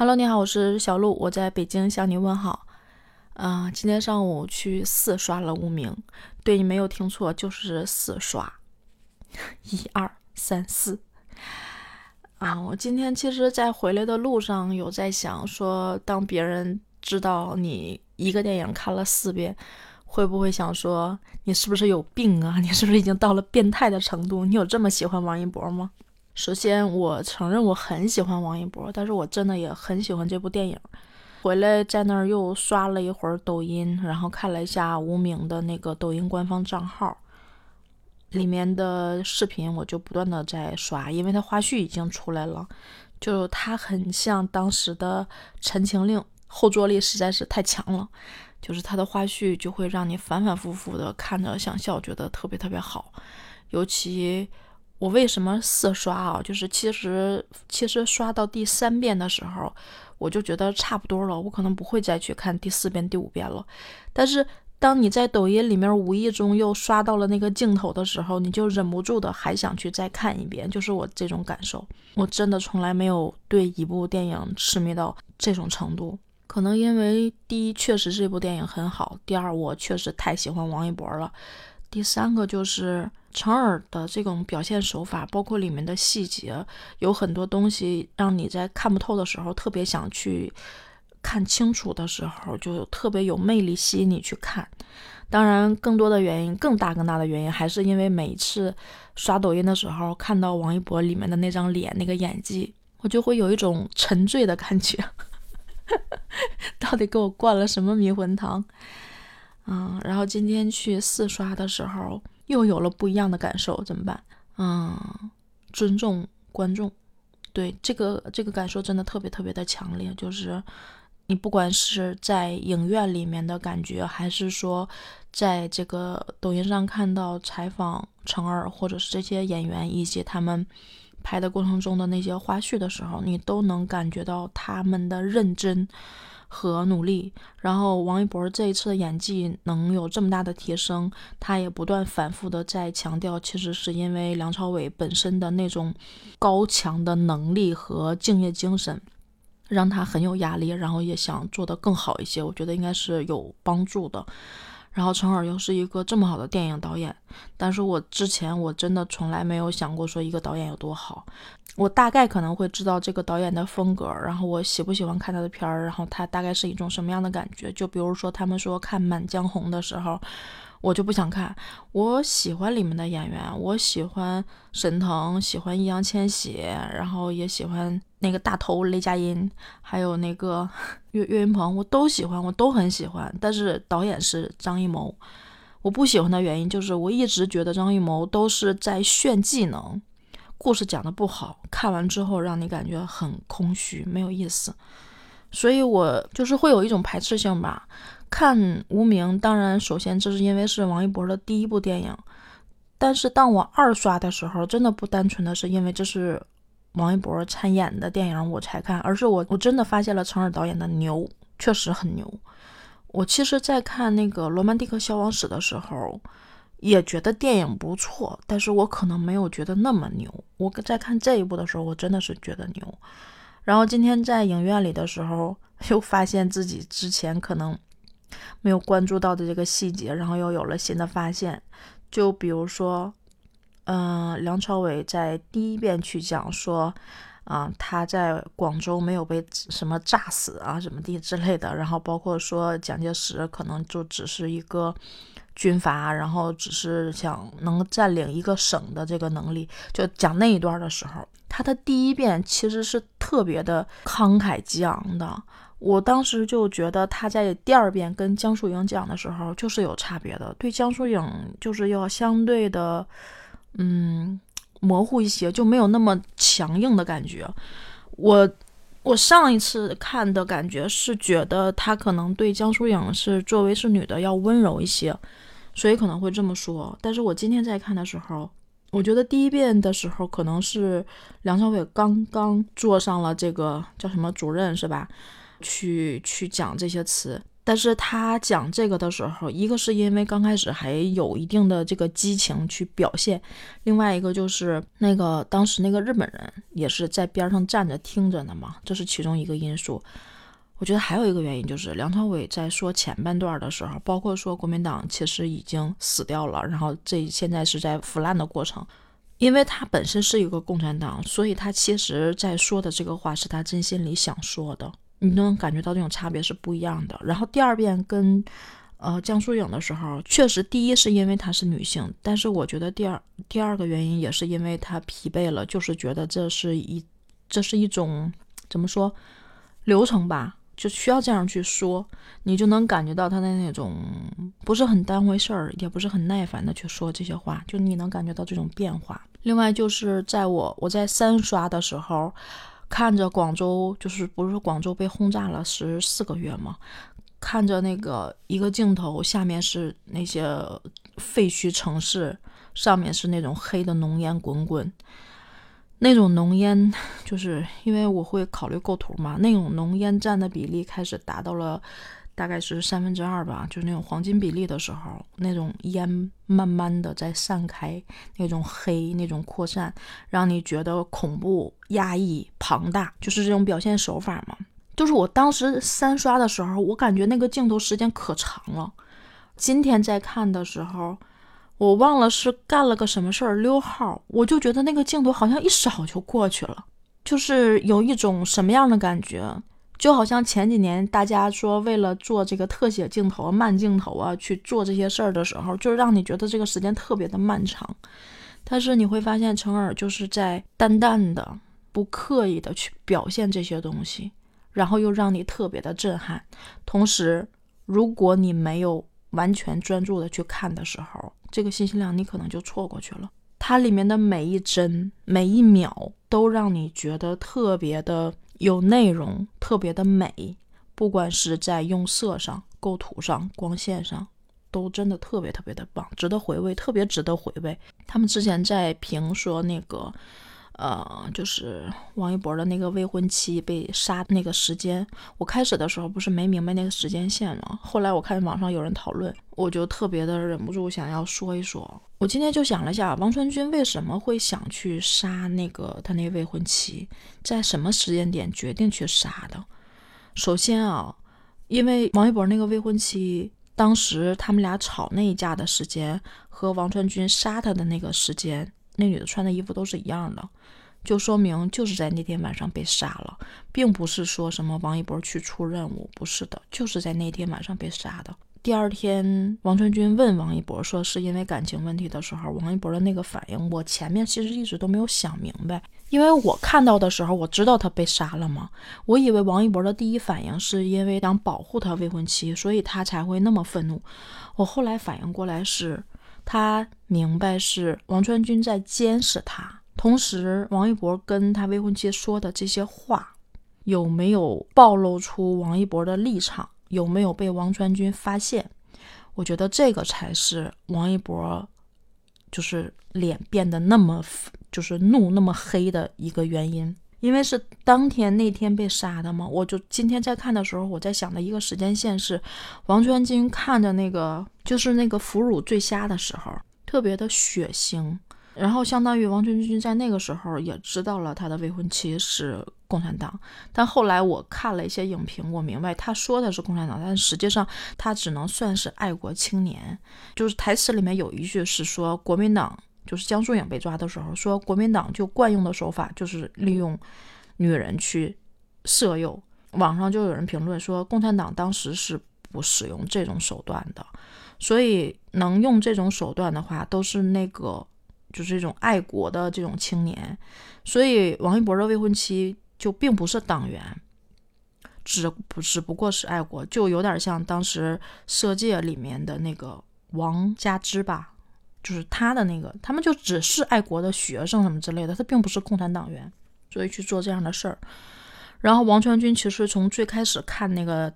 Hello，你好，我是小鹿，我在北京向你问好。啊，今天上午去四刷了《无名》，对你没有听错，就是四刷，一二三四。啊，我今天其实，在回来的路上有在想，说当别人知道你一个电影看了四遍，会不会想说你是不是有病啊？你是不是已经到了变态的程度？你有这么喜欢王一博吗？首先，我承认我很喜欢王一博，但是我真的也很喜欢这部电影。回来在那儿又刷了一会儿抖音，然后看了一下无名的那个抖音官方账号里面的视频，我就不断的在刷，因为它花絮已经出来了，就它很像当时的《陈情令》，后坐力实在是太强了，就是它的花絮就会让你反反复复的看着想笑，觉得特别特别好，尤其。我为什么四刷啊？就是其实其实刷到第三遍的时候，我就觉得差不多了，我可能不会再去看第四遍、第五遍了。但是当你在抖音里面无意中又刷到了那个镜头的时候，你就忍不住的还想去再看一遍，就是我这种感受。我真的从来没有对一部电影痴迷到这种程度。可能因为第一，确实这部电影很好；第二，我确实太喜欢王一博了。第三个就是成耳的这种表现手法，包括里面的细节，有很多东西让你在看不透的时候特别想去看清楚的时候，就特别有魅力，吸引你去看。当然，更多的原因，更大更大的原因，还是因为每一次刷抖音的时候看到王一博里面的那张脸、那个演技，我就会有一种沉醉的感觉。到底给我灌了什么迷魂汤？嗯，然后今天去四刷的时候，又有了不一样的感受，怎么办？嗯，尊重观众，对这个这个感受真的特别特别的强烈。就是你不管是在影院里面的感觉，还是说在这个抖音上看到采访成儿或者是这些演员以及他们拍的过程中的那些花絮的时候，你都能感觉到他们的认真。和努力，然后王一博这一次的演技能有这么大的提升，他也不断反复的在强调，其实是因为梁朝伟本身的那种高强的能力和敬业精神，让他很有压力，然后也想做得更好一些。我觉得应该是有帮助的。然后陈耳又是一个这么好的电影导演，但是我之前我真的从来没有想过说一个导演有多好。我大概可能会知道这个导演的风格，然后我喜不喜欢看他的片儿，然后他大概是一种什么样的感觉。就比如说他们说看《满江红》的时候，我就不想看。我喜欢里面的演员，我喜欢沈腾，喜欢易烊千玺，然后也喜欢那个大头雷佳音，还有那个 岳岳云鹏，我都喜欢，我都很喜欢。但是导演是张艺谋，我不喜欢的原因就是我一直觉得张艺谋都是在炫技能。故事讲的不好，看完之后让你感觉很空虚，没有意思，所以我就是会有一种排斥性吧。看《无名》，当然，首先这是因为是王一博的第一部电影，但是当我二刷的时候，真的不单纯的是因为这是王一博参演的电影我才看，而是我我真的发现了陈耳导演的牛，确实很牛。我其实，在看那个《罗曼蒂克消亡史》的时候。也觉得电影不错，但是我可能没有觉得那么牛。我在看这一部的时候，我真的是觉得牛。然后今天在影院里的时候，又发现自己之前可能没有关注到的这个细节，然后又有了新的发现。就比如说，嗯，梁朝伟在第一遍去讲说，啊，他在广州没有被什么炸死啊，什么地之类的。然后包括说蒋介石可能就只是一个。军阀，然后只是想能占领一个省的这个能力，就讲那一段的时候，他的第一遍其实是特别的慷慨激昂的。我当时就觉得他在第二遍跟江疏影讲的时候就是有差别的，对江疏影就是要相对的，嗯，模糊一些，就没有那么强硬的感觉。我我上一次看的感觉是觉得他可能对江疏影是作为是女的要温柔一些。所以可能会这么说，但是我今天在看的时候，我觉得第一遍的时候可能是梁朝伟刚刚坐上了这个叫什么主任是吧？去去讲这些词，但是他讲这个的时候，一个是因为刚开始还有一定的这个激情去表现，另外一个就是那个当时那个日本人也是在边上站着听着呢嘛，这是其中一个因素。我觉得还有一个原因就是梁朝伟在说前半段的时候，包括说国民党其实已经死掉了，然后这现在是在腐烂的过程，因为他本身是一个共产党，所以他其实在说的这个话是他真心里想说的。你都能感觉到这种差别是不一样的。然后第二遍跟，呃，江疏影的时候，确实第一是因为她是女性，但是我觉得第二第二个原因也是因为她疲惫了，就是觉得这是一这是一种怎么说流程吧，就需要这样去说，你就能感觉到她的那种不是很当回事儿，也不是很耐烦的去说这些话，就你能感觉到这种变化。另外就是在我我在三刷的时候。看着广州，就是不是广州被轰炸了十四个月吗？看着那个一个镜头，下面是那些废墟城市，上面是那种黑的浓烟滚滚，那种浓烟，就是因为我会考虑构图嘛，那种浓烟占的比例开始达到了。大概是三分之二吧，就是那种黄金比例的时候，那种烟慢慢的在散开，那种黑，那种扩散，让你觉得恐怖、压抑、庞大，就是这种表现手法嘛。就是我当时三刷的时候，我感觉那个镜头时间可长了。今天在看的时候，我忘了是干了个什么事儿溜号，我就觉得那个镜头好像一扫就过去了，就是有一种什么样的感觉？就好像前几年大家说为了做这个特写镜头、慢镜头啊，去做这些事儿的时候，就让你觉得这个时间特别的漫长。但是你会发现，陈耳就是在淡淡的、不刻意的去表现这些东西，然后又让你特别的震撼。同时，如果你没有完全专注的去看的时候，这个信息量你可能就错过去了。它里面的每一帧、每一秒都让你觉得特别的。有内容，特别的美，不管是在用色上、构图上、光线上，都真的特别特别的棒，值得回味，特别值得回味。他们之前在评说那个。呃，就是王一博的那个未婚妻被杀那个时间，我开始的时候不是没明白那个时间线吗？后来我看网上有人讨论，我就特别的忍不住想要说一说。我今天就想了一下，王传君为什么会想去杀那个他那未婚妻，在什么时间点决定去杀的？首先啊，因为王一博那个未婚妻当时他们俩吵那一架的时间和王传君杀他的那个时间。那女的穿的衣服都是一样的，就说明就是在那天晚上被杀了，并不是说什么王一博去出任务，不是的，就是在那天晚上被杀的。第二天，王传君问王一博说是因为感情问题的时候，王一博的那个反应，我前面其实一直都没有想明白，因为我看到的时候，我知道他被杀了吗？我以为王一博的第一反应是因为想保护他未婚妻，所以他才会那么愤怒。我后来反应过来是。他明白是王传君在监视他，同时王一博跟他未婚妻说的这些话，有没有暴露出王一博的立场？有没有被王传君发现？我觉得这个才是王一博就是脸变得那么就是怒那么黑的一个原因。因为是当天那天被杀的嘛，我就今天在看的时候，我在想的一个时间线是，王传君看着那个就是那个腐乳醉虾的时候，特别的血腥，然后相当于王传君在那个时候也知道了他的未婚妻是共产党，但后来我看了一些影评，我明白他说的是共产党，但实际上他只能算是爱国青年，就是台词里面有一句是说国民党。就是江疏影被抓的时候，说国民党就惯用的手法就是利用女人去色诱。网上就有人评论说，共产党当时是不使用这种手段的，所以能用这种手段的话，都是那个就是这种爱国的这种青年。所以王一博的未婚妻就并不是党员，只不只不过是爱国，就有点像当时《色戒》里面的那个王佳芝吧。就是他的那个，他们就只是爱国的学生什么之类的，他并不是共产党员，所以去做这样的事儿。然后王传君其实从最开始看那个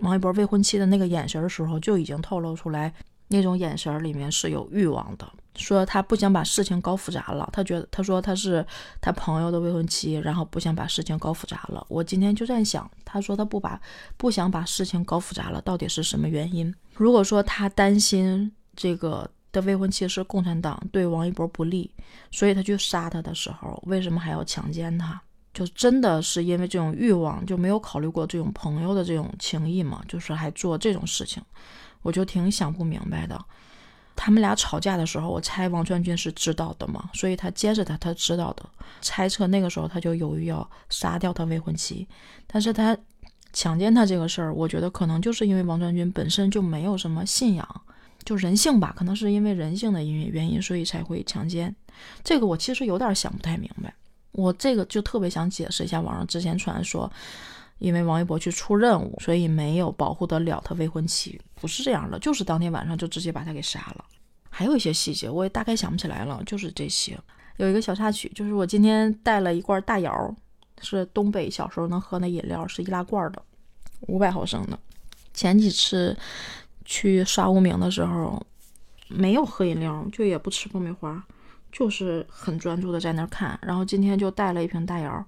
王一博未婚妻的那个眼神的时候，就已经透露出来，那种眼神里面是有欲望的。说他不想把事情搞复杂了，他觉得他说他是他朋友的未婚妻，然后不想把事情搞复杂了。我今天就在想，他说他不把不想把事情搞复杂了，到底是什么原因？如果说他担心这个的未婚妻是共产党，对王一博不利，所以他去杀他的时候，为什么还要强奸他？就真的是因为这种欲望，就没有考虑过这种朋友的这种情谊吗？就是还做这种事情，我就挺想不明白的。他们俩吵架的时候，我猜王传君是知道的嘛，所以他监视他，他知道的。猜测那个时候他就犹豫要杀掉他未婚妻，但是他强奸他这个事儿，我觉得可能就是因为王传君本身就没有什么信仰，就人性吧，可能是因为人性的因原因，所以才会强奸。这个我其实有点想不太明白，我这个就特别想解释一下网上之前传说。因为王一博去出任务，所以没有保护得了他未婚妻，不是这样的，就是当天晚上就直接把他给杀了。还有一些细节，我也大概想不起来了，就是这些。有一个小插曲，就是我今天带了一罐大窑，是东北小时候能喝那饮料，是易拉罐的，五百毫升的。前几次去刷无名的时候，没有喝饮料，就也不吃爆米花，就是很专注的在那儿看。然后今天就带了一瓶大窑。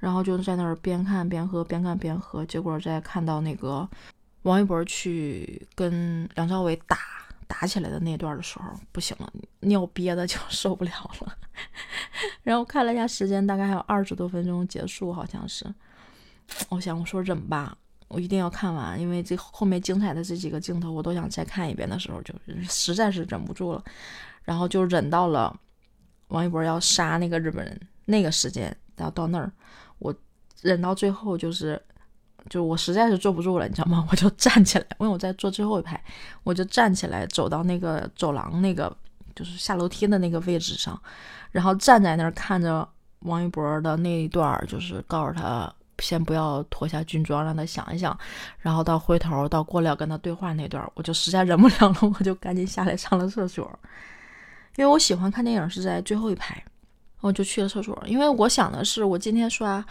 然后就在那儿边看边喝，边看边喝。结果在看到那个王一博去跟梁朝伟打打起来的那段的时候，不行了，尿憋的就受不了了。然后看了一下时间，大概还有二十多分钟结束，好像是。我想我说忍吧，我一定要看完，因为这后面精彩的这几个镜头我都想再看一遍的时候，就实在是忍不住了。然后就忍到了王一博要杀那个日本人那个时间，然后到那儿。我忍到最后，就是，就我实在是坐不住了，你知道吗？我就站起来，因为我在坐最后一排，我就站起来，走到那个走廊那个，就是下楼梯的那个位置上，然后站在那儿看着王一博的那一段，就是告诉他先不要脱下军装，让他想一想，然后到回头到过了跟他对话那段，我就实在忍不了了，我就赶紧下来上了厕所，因为我喜欢看电影是在最后一排。我就去了厕所，因为我想的是，我今天刷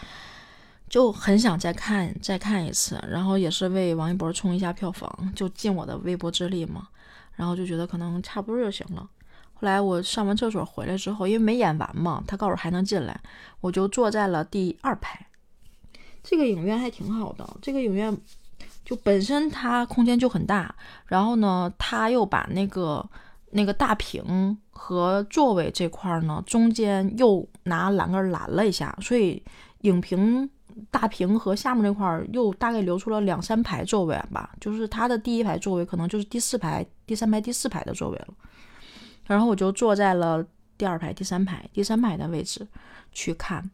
就很想再看再看一次，然后也是为王一博冲一下票房，就尽我的微薄之力嘛。然后就觉得可能差不多就行了。后来我上完厕所回来之后，因为没演完嘛，他告诉我还能进来，我就坐在了第二排。这个影院还挺好的，这个影院就本身它空间就很大，然后呢，他又把那个。那个大屏和座位这块呢，中间又拿栏杆拦了一下，所以影屏大屏和下面这块又大概留出了两三排座位吧，就是它的第一排座位可能就是第四排、第三排、第四排的座位了。然后我就坐在了第二排、第三排、第三排的位置去看，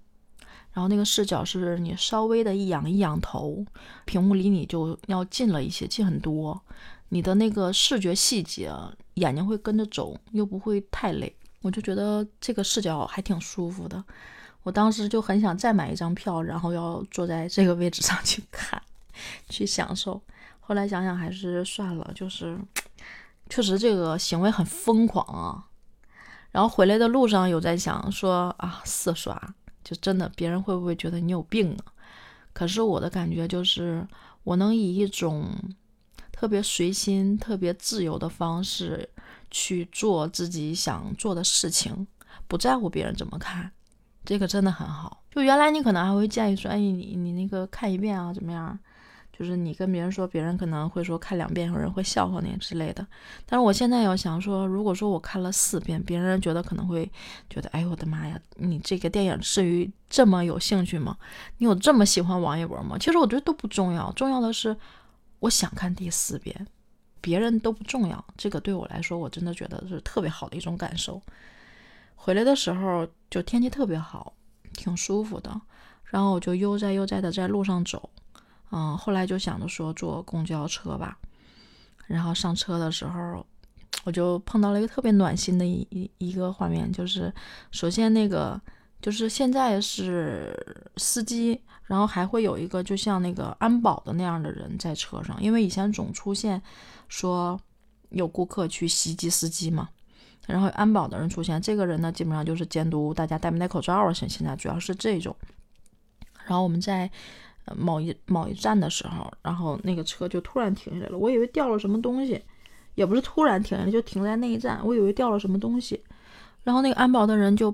然后那个视角是你稍微的一仰一仰头，屏幕离你就要近了一些，近很多。你的那个视觉细节，眼睛会跟着走，又不会太累，我就觉得这个视角还挺舒服的。我当时就很想再买一张票，然后要坐在这个位置上去看，去享受。后来想想还是算了，就是确实这个行为很疯狂啊。然后回来的路上有在想说啊，四刷就真的别人会不会觉得你有病啊？可是我的感觉就是，我能以一种。特别随心、特别自由的方式去做自己想做的事情，不在乎别人怎么看，这个真的很好。就原来你可能还会建议说：“哎，你你那个看一遍啊，怎么样？”就是你跟别人说，别人可能会说看两遍，有人会笑话你之类的。但是我现在要想说，如果说我看了四遍，别人觉得可能会觉得：“哎呦，我的妈呀，你这个电影至于这么有兴趣吗？你有这么喜欢王一博吗？”其实我觉得都不重要，重要的是。我想看第四遍，别人都不重要。这个对我来说，我真的觉得是特别好的一种感受。回来的时候就天气特别好，挺舒服的。然后我就悠哉悠哉的在路上走。嗯，后来就想着说坐公交车吧。然后上车的时候，我就碰到了一个特别暖心的一一个画面，就是首先那个就是现在是司机。然后还会有一个就像那个安保的那样的人在车上，因为以前总出现说有顾客去袭击司机嘛，然后安保的人出现，这个人呢基本上就是监督大家戴没戴口罩啊，现现在主要是这种。然后我们在某一某一站的时候，然后那个车就突然停下来了，我以为掉了什么东西，也不是突然停下来，就停在那一站，我以为掉了什么东西，然后那个安保的人就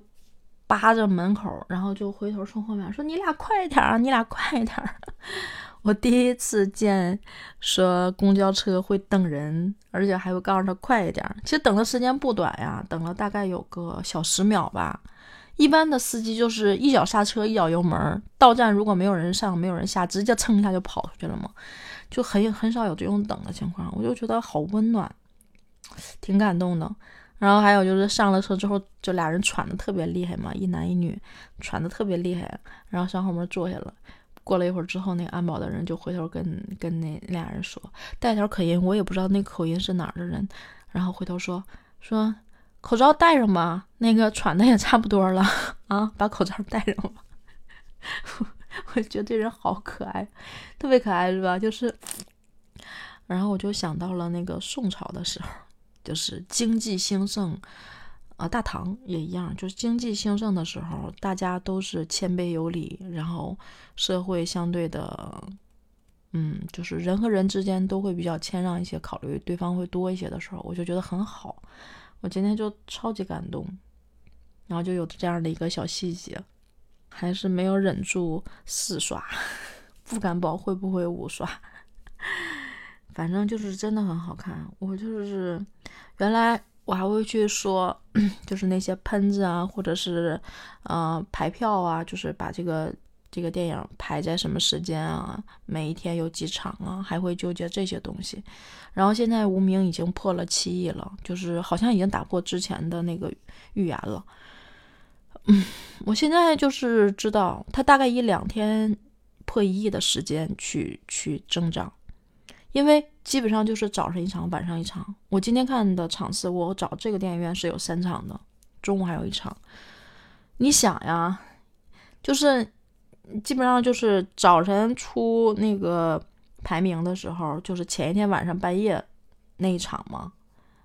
扒着门口，然后就回头冲后面说：“你俩快一点儿，你俩快一点儿。”我第一次见说公交车会等人，而且还会告诉他快一点。其实等的时间不短呀，等了大概有个小十秒吧。一般的司机就是一脚刹车，一脚油门，到站如果没有人上，没有人下，直接蹭一下就跑出去了嘛，就很很少有这种等的情况。我就觉得好温暖，挺感动的。然后还有就是上了车之后，就俩人喘的特别厉害嘛，一男一女喘的特别厉害，然后上后门坐下了。过了一会儿之后，那个安保的人就回头跟跟那俩人说，带条口音，我也不知道那口音是哪儿的人。然后回头说说口罩戴上吧，那个喘的也差不多了啊，把口罩戴上吧。我觉得这人好可爱，特别可爱是吧？就是，然后我就想到了那个宋朝的时候，就是经济兴盛。啊，大唐也一样，就是经济兴盛的时候，大家都是谦卑有礼，然后社会相对的，嗯，就是人和人之间都会比较谦让一些，考虑对方会多一些的时候，我就觉得很好。我今天就超级感动，然后就有这样的一个小细节，还是没有忍住四刷，不敢保会不会五刷，反正就是真的很好看。我就是原来。我还会去说，就是那些喷子啊，或者是，呃，排票啊，就是把这个这个电影排在什么时间啊，每一天有几场啊，还会纠结这些东西。然后现在无名已经破了七亿了，就是好像已经打破之前的那个预言了。嗯，我现在就是知道，他大概以两天破一亿的时间去去增长。因为基本上就是早上一场，晚上一场。我今天看的场次，我找这个电影院是有三场的，中午还有一场。你想呀，就是基本上就是早晨出那个排名的时候，就是前一天晚上半夜那一场嘛，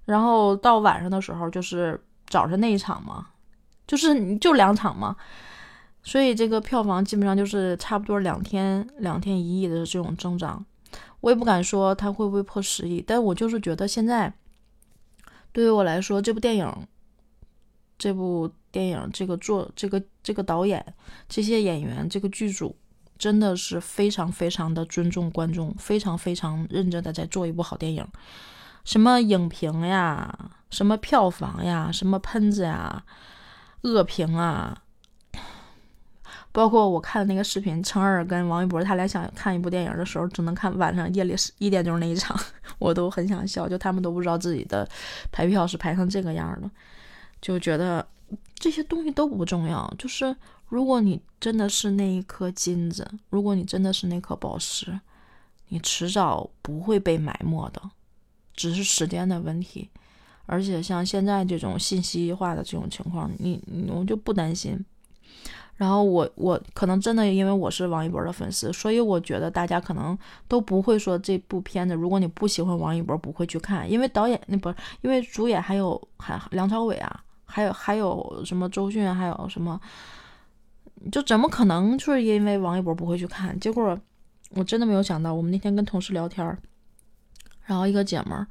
然后到晚上的时候就是早晨那一场嘛，就是就两场嘛。所以这个票房基本上就是差不多两天两天一亿的这种增长。我也不敢说它会不会破十亿，但我就是觉得现在，对于我来说，这部电影，这部电影，这个做这个这个导演，这些演员，这个剧组，真的是非常非常的尊重观众，非常非常认真的在做一部好电影。什么影评呀，什么票房呀，什么喷子呀，恶评啊。包括我看的那个视频，程二跟王一博他俩想看一部电影的时候，只能看晚上夜里十一点钟那一场，我都很想笑，就他们都不知道自己的排票是排成这个样的，就觉得这些东西都不重要。就是如果你真的是那一颗金子，如果你真的是那颗宝石，你迟早不会被埋没的，只是时间的问题。而且像现在这种信息化的这种情况，你我就不担心。然后我我可能真的因为我是王一博的粉丝，所以我觉得大家可能都不会说这部片子，如果你不喜欢王一博，不会去看，因为导演那不是因为主演还有还梁朝伟啊，还有还有什么周迅，还有什么，就怎么可能就是因为王一博不会去看？结果我真的没有想到，我们那天跟同事聊天，然后一个姐们儿。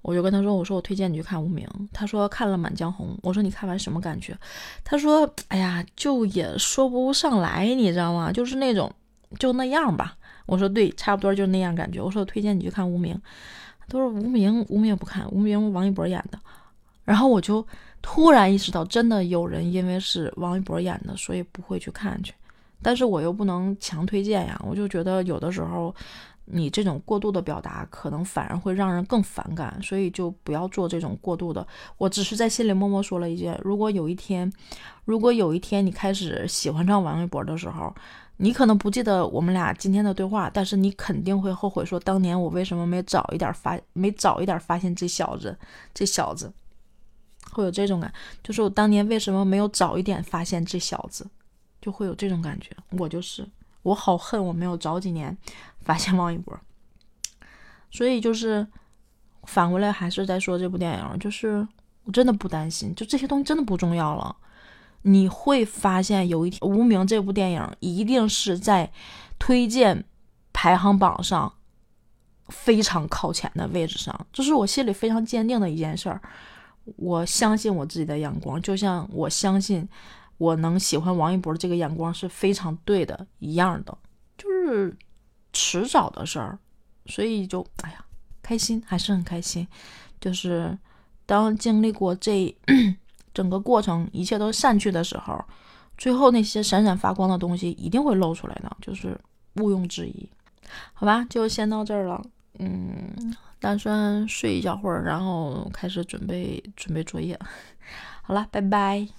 我就跟她说：“我说我推荐你去看《无名》。”她说看了《满江红》。我说你看完什么感觉？她说：“哎呀，就也说不上来，你知道吗？就是那种就那样吧。”我说：“对，差不多就那样感觉。”我说：“我推荐你去看《无名》。”他说：“无名，无名也不看，《无名》王一博演的。”然后我就突然意识到，真的有人因为是王一博演的，所以不会去看去。但是我又不能强推荐呀，我就觉得有的时候。你这种过度的表达，可能反而会让人更反感，所以就不要做这种过度的。我只是在心里默默说了一句：如果有一天，如果有一天你开始喜欢上王一博的时候，你可能不记得我们俩今天的对话，但是你肯定会后悔，说当年我为什么没早一点发，没早一点发现这小子，这小子会有这种感，就是我当年为什么没有早一点发现这小子，就会有这种感觉。我就是，我好恨我没有早几年。发现王一博，所以就是反过来还是在说这部电影，就是我真的不担心，就这些东西真的不重要了。你会发现有一天，《无名》这部电影一定是在推荐排行榜上非常靠前的位置上，这是我心里非常坚定的一件事儿。我相信我自己的眼光，就像我相信我能喜欢王一博这个眼光是非常对的一样的，就是迟早的事儿。所以就哎呀，开心还是很开心。就是当经历过这 整个过程，一切都散去的时候，最后那些闪闪发光的东西一定会露出来的，就是毋庸置疑。好吧，就先到这儿了。嗯，打算睡一小会儿，然后开始准备准备作业。好了，拜拜。